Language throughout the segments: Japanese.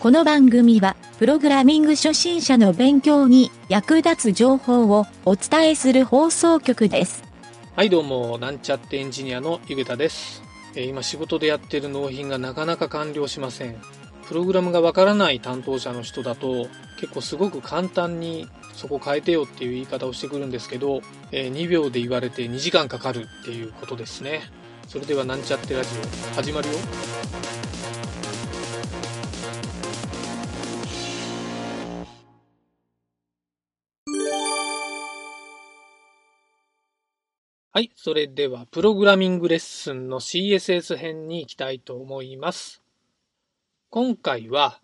この番組は、プログラミング初心者の勉強に役立つ情報をお伝えする放送局です。はいどうも、なんちゃってエンジニアのゆげたです。えー今仕事でやってる納品がなかなか完了しません。プログラムがわからない担当者の人だと結構すごく簡単にそこ変えてよっていう言い方をしてくるんですけど、えー2秒で言われて2時間かかるっていうことですね。それではなんちゃってラジオ始まるよ。はい。それでは、プログラミングレッスンの CSS 編に行きたいと思います。今回は、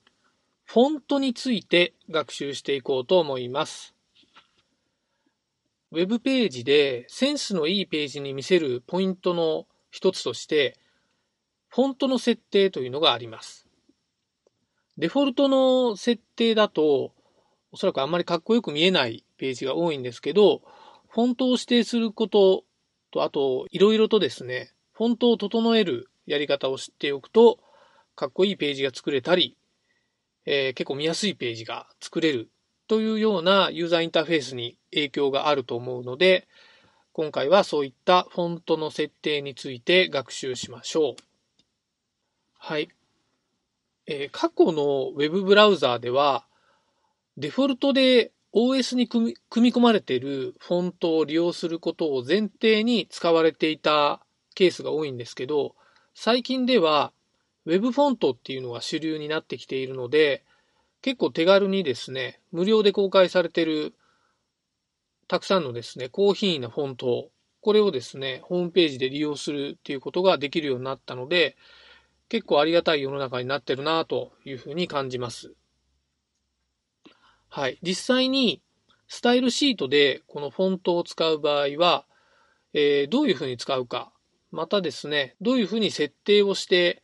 フォントについて学習していこうと思います。ウェブページでセンスのいいページに見せるポイントの一つとして、フォントの設定というのがあります。デフォルトの設定だと、おそらくあんまりかっこよく見えないページが多いんですけど、フォントを指定することと、あと、いろいろとですね、フォントを整えるやり方を知っておくと、かっこいいページが作れたり、えー結構見やすいページが作れるというようなユーザーインターフェースに影響があると思うので、今回はそういったフォントの設定について学習しましょう。はい。えー過去のウェブブラウザーでは、デフォルトで OS に組み込まれているフォントを利用することを前提に使われていたケースが多いんですけど、最近では Web フォントっていうのが主流になってきているので、結構手軽にですね、無料で公開されているたくさんのですね、高品位なフォント、これをですね、ホームページで利用するっていうことができるようになったので、結構ありがたい世の中になってるなというふうに感じます。はい。実際に、スタイルシートでこのフォントを使う場合は、えーどういうふうに使うか、またですね、どういうふうに設定をして、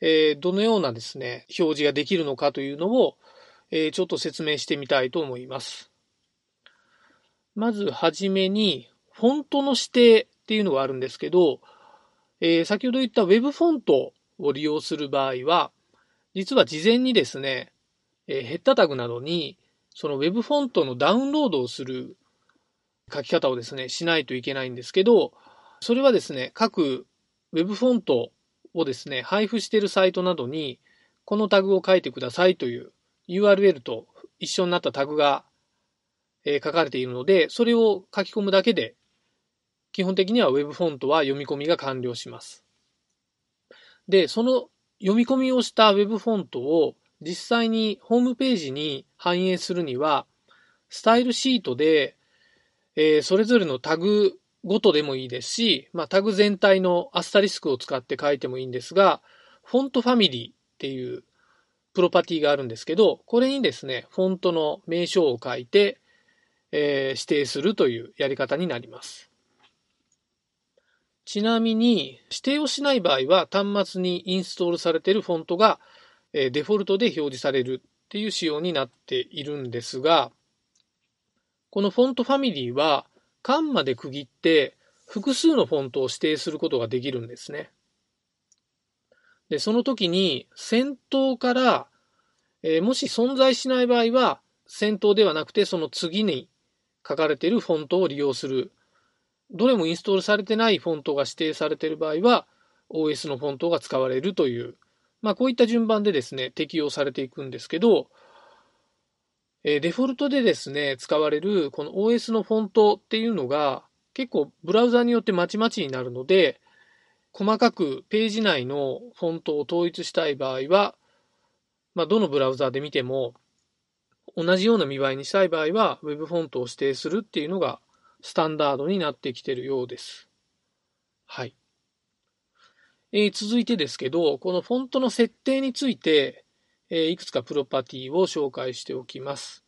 えーどのようなですね、表示ができるのかというのを、えーちょっと説明してみたいと思います。まずはじめに、フォントの指定っていうのがあるんですけど、え先ほど言った Web フォントを利用する場合は、実は事前にですね、えヘッダタグなどに、その Web フォントのダウンロードをする書き方をですね、しないといけないんですけど、それはですね、各 Web フォントをですね、配布しているサイトなどに、このタグを書いてくださいという URL と一緒になったタグが、え書かれているので、それを書き込むだけで、基本的には Web フォントは読み込みが完了します。で、その読み込みをした Web フォントを実際にホームページに反映するには、スタイルシートで、えーそれぞれのタグごとでもいいですし、まあ、タグ全体のアスタリスクを使って書いてもいいんですが、フォントファミリーっていうプロパティがあるんですけど、これにですね、フォントの名称を書いて、えー指定するというやり方になります。ちなみに、指定をしない場合は、端末にインストールされているフォントが、えデフォルトで表示されるっていう仕様になっているんですが、このフォントファミリーは、間まで区切って、複数のフォントを指定することができるんですね。で、その時に、先頭から、えーもし存在しない場合は、先頭ではなくて、その次に書かれているフォントを利用する。どれもインストールされてないフォントが指定されている場合は、OS のフォントが使われるという、まあこういった順番でですね、適用されていくんですけど、えデフォルトでですね、使われるこの OS のフォントっていうのが結構ブラウザによってまちまちになるので、細かくページ内のフォントを統一したい場合は、まあどのブラウザで見ても同じような見栄えにしたい場合は Web フォントを指定するっていうのがスタンダードになってきてるようです。はい。えー続いてですけど、このフォントの設定について、えーいくつかプロパティを紹介しておきます。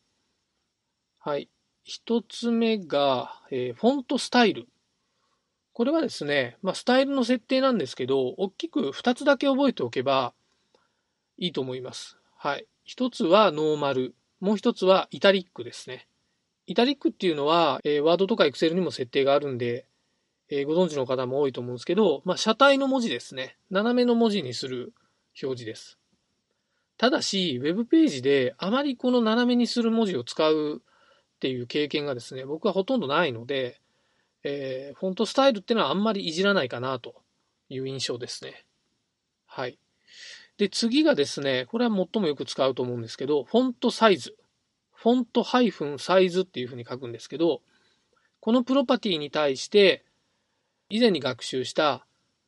はい。一つ目が、えーフォントスタイル。これはですね、まあ、スタイルの設定なんですけど、大きく2つだけ覚えておけばいいと思います。はい。一つはノーマル。もう一つはイタリックですね。イタリックっていうのは、えー、ワードとかエクセルにも設定があるんで、えーご存知の方も多いと思うんですけど、まあ、車体の文字ですね。斜めの文字にする表示です。ただし、ウェブページであまりこの斜めにする文字を使うっていう経験がですね、僕はほとんどないので、えー、フォントスタイルっていうのはあんまりいじらないかなという印象ですね。はい。で、次がですね、これは最もよく使うと思うんですけど、フォントサイズ。フォントハイフンサイズっていうふうに書くんですけど、このプロパティに対して、以前に学習した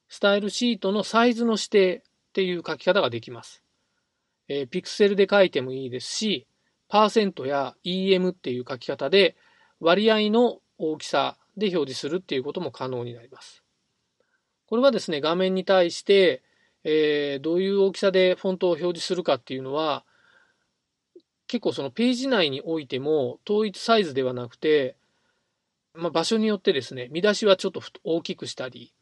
スタイルシートのサイズの指定っていう書き方ができます。えー、ピクセルで書いてもいいですし、パーセントや EM っていう書き方で割合の大きさで表示するっていうことも可能になります。これはですね、画面に対して、えー、どういう大きさでフォントを表示するかっていうのは、結構そのページ内においても統一サイズではなくて、まあ、場所によってですね、見出しはちょっと大きくしたり、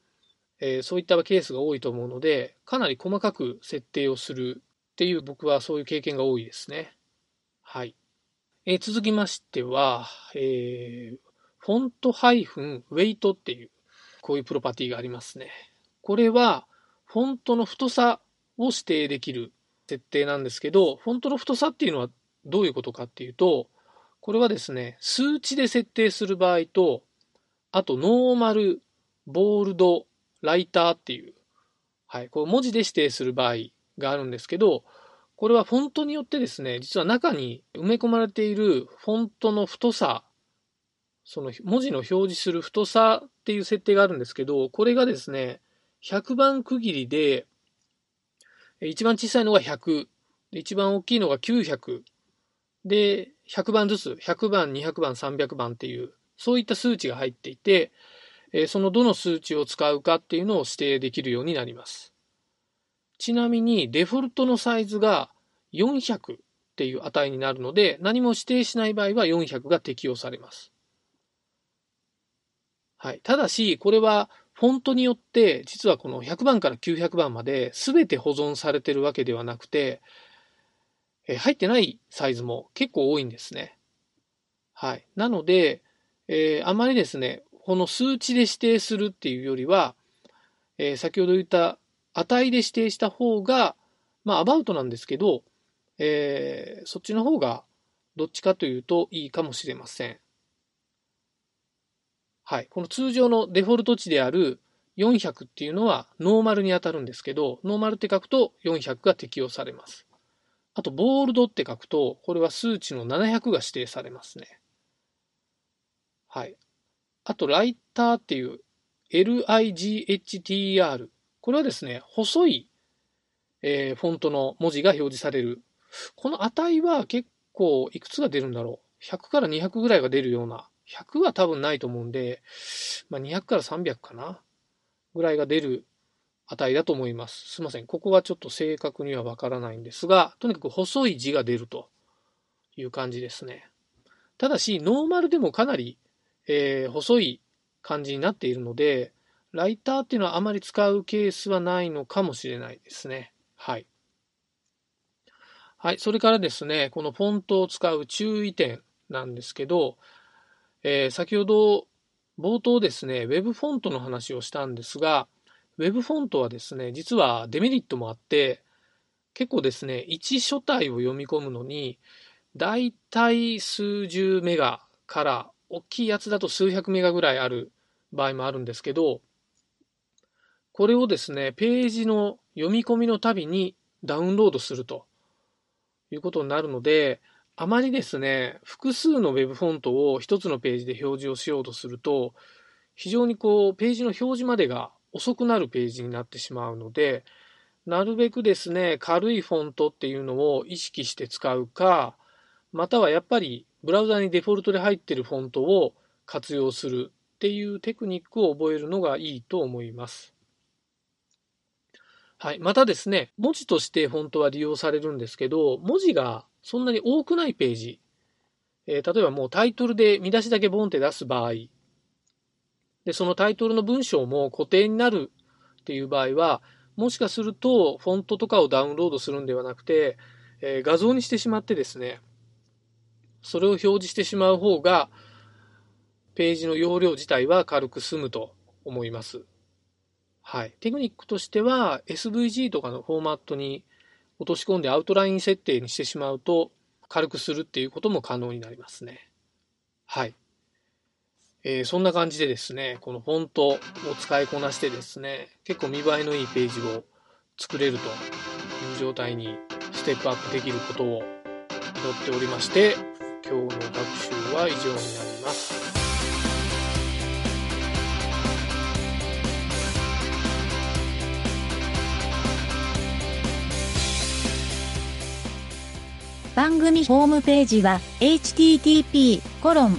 えー、そういったケースが多いと思うので、かなり細かく設定をするっていう僕はそういう経験が多いですね。はい。えー、続きましては、えー、フォントハイフンウェイトっていう、こういうプロパティがありますね。これは、フォントの太さを指定できる設定なんですけど、フォントの太さっていうのはどういうことかっていうと、これはですね、数値で設定する場合と、あとノーマル、ボールド、ライターっていう、はい、こう文字で指定する場合があるんですけど、これはフォントによってですね、実は中に埋め込まれているフォントの太さ、その文字の表示する太さっていう設定があるんですけど、これがですね、100番区切りで、一番小さいのが100、一番大きいのが900、で、100番ずつ、100番、200番、300番っていう、そういった数値が入っていて、そのどの数値を使うかっていうのを指定できるようになります。ちなみに、デフォルトのサイズが400っていう値になるので、何も指定しない場合は400が適用されます。はい。ただし、これはフォントによって、実はこの100番から900番まで全て保存されてるわけではなくて、え入ってないサイズも結構多いんですね。はい。なので、えー、あまりですね、この数値で指定するっていうよりは、えー、先ほど言った値で指定した方が、まあ、アバウトなんですけど、えー、そっちの方がどっちかというといいかもしれません。はい。この通常のデフォルト値である400っていうのはノーマルに当たるんですけど、ノーマルって書くと400が適用されます。あと、ボールドって書くと、これは数値の700が指定されますね。はい。あと、ライターっていう LIGHTR。これはですね、細い、えー、フォントの文字が表示される。この値は結構いくつが出るんだろう。100から200ぐらいが出るような。100は多分ないと思うんで、まあ、200から300かな。ぐらいが出る値だと思います。すいません。ここはちょっと正確にはわからないんですが、とにかく細い字が出るという感じですね。ただし、ノーマルでもかなり、えー、細い感じになっているので、ライターっていうのはあまり使うケースはないのかもしれないですね。はい。はい。それからですね、このフォントを使う注意点なんですけど、えー、先ほど冒頭ですね、Web フォントの話をしたんですが、Web フォントはですね、実はデメリットもあって、結構ですね、1書体を読み込むのに、だいたい数十メガから、大きいやつだと数百メガぐらいある場合もあるんですけど、これをですね、ページの読み込みのたびにダウンロードするということになるので、あまりですね、複数の Web フォントを一つのページで表示をしようとすると、非常にこう、ページの表示までが遅くなるページになってしまうので、なるべくですね、軽いフォントっていうのを意識して使うか、またはやっぱりブラウザにデフォルトで入ってるフォントを活用するっていうテクニックを覚えるのがいいと思います。はい。またですね、文字としてフォントは利用されるんですけど、文字がそんなに多くないページ、えー、例えばもうタイトルで見出しだけボンって出す場合、で、そのタイトルの文章も固定になるっていう場合は、もしかするとフォントとかをダウンロードするんではなくて、えー、画像にしてしまってですね、それを表示してしまう方が、ページの容量自体は軽く済むと思います。はい。テクニックとしては、SVG とかのフォーマットに落とし込んでアウトライン設定にしてしまうと、軽くするっていうことも可能になりますね。はい。えー、そんな感じでですね、このフォントを使いこなしてですね、結構見栄えのいいページを作れるという状態にステップアップできることを祈っておりまして、今日の学習は以上になります。番組ホームページは http コロン